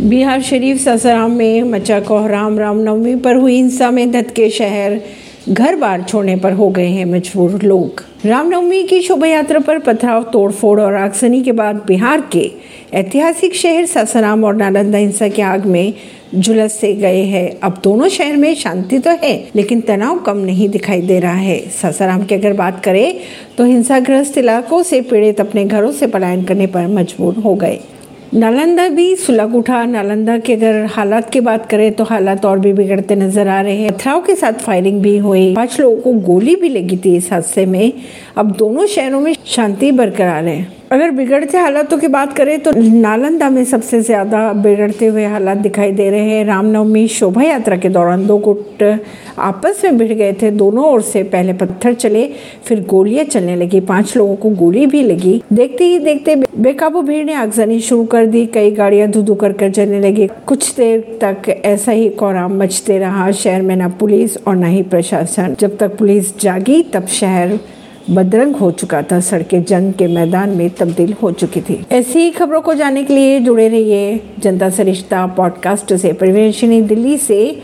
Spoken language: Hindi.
बिहार शरीफ सासाराम में मचा कोहराम रामनवमी पर हुई हिंसा में दत्त के शहर घर बार छोड़ने पर हो गए हैं मजबूर लोग। रामनवमी की शोभा यात्रा पर पथराव, तोड़फोड़ और आगसनी के बाद बिहार के ऐतिहासिक शहर सासाराम और नालंदा हिंसा की आग में झुलस से गए हैं। अब दोनों शहर में शांति तो है, लेकिन तनाव कम नहीं दिखाई दे रहा है। सासाराम की अगर बात करें तो हिंसाग्रस्त इलाकों से पीड़ित अपने घरों से पलायन करने पर मजबूर हो गए। नालंदा भी सुलग उठा। नालंदा के अगर हालात की बात करें तो हालात और भी बिगड़ते नज़र आ रहे हैं। पथराव के साथ फायरिंग भी हुई। पाँच लोगों को गोली भी लगी थी इस हादसे में। अब दोनों शहरों में शांति बरकरार है। अगर बिगड़ते हालातों की बात करें तो नालंदा में सबसे ज़्यादा बिगड़ते हुए हालात दिखाई दे रहे हैं। रामनवमी शोभा यात्रा के दौरान दो गुट आपस में भिड़ गए थे। दोनों ओर से पहले पत्थर चले, फिर गोलियाँ चलने लगी। पाँच लोगों को गोली भी लगी। देखते ही देखते बेकाबू भीड़ ने आगजनी शुरू कर दी। कई गाड़ियाँ धू कर कर चलने लगी। कुछ देर तक ऐसा ही कोराम मचते रहा। शहर में न पुलिस और न ही प्रशासन। जब तक पुलिस जागी, तब शहर बदरंग हो चुका था सड़कें जंग के मैदान में तब्दील हो चुकी थी। ऐसी ही खबरों को जानने के लिए जुड़े रहिए जनता सरिश्ता पॉडकास्ट से। प्रवेश दिल्ली से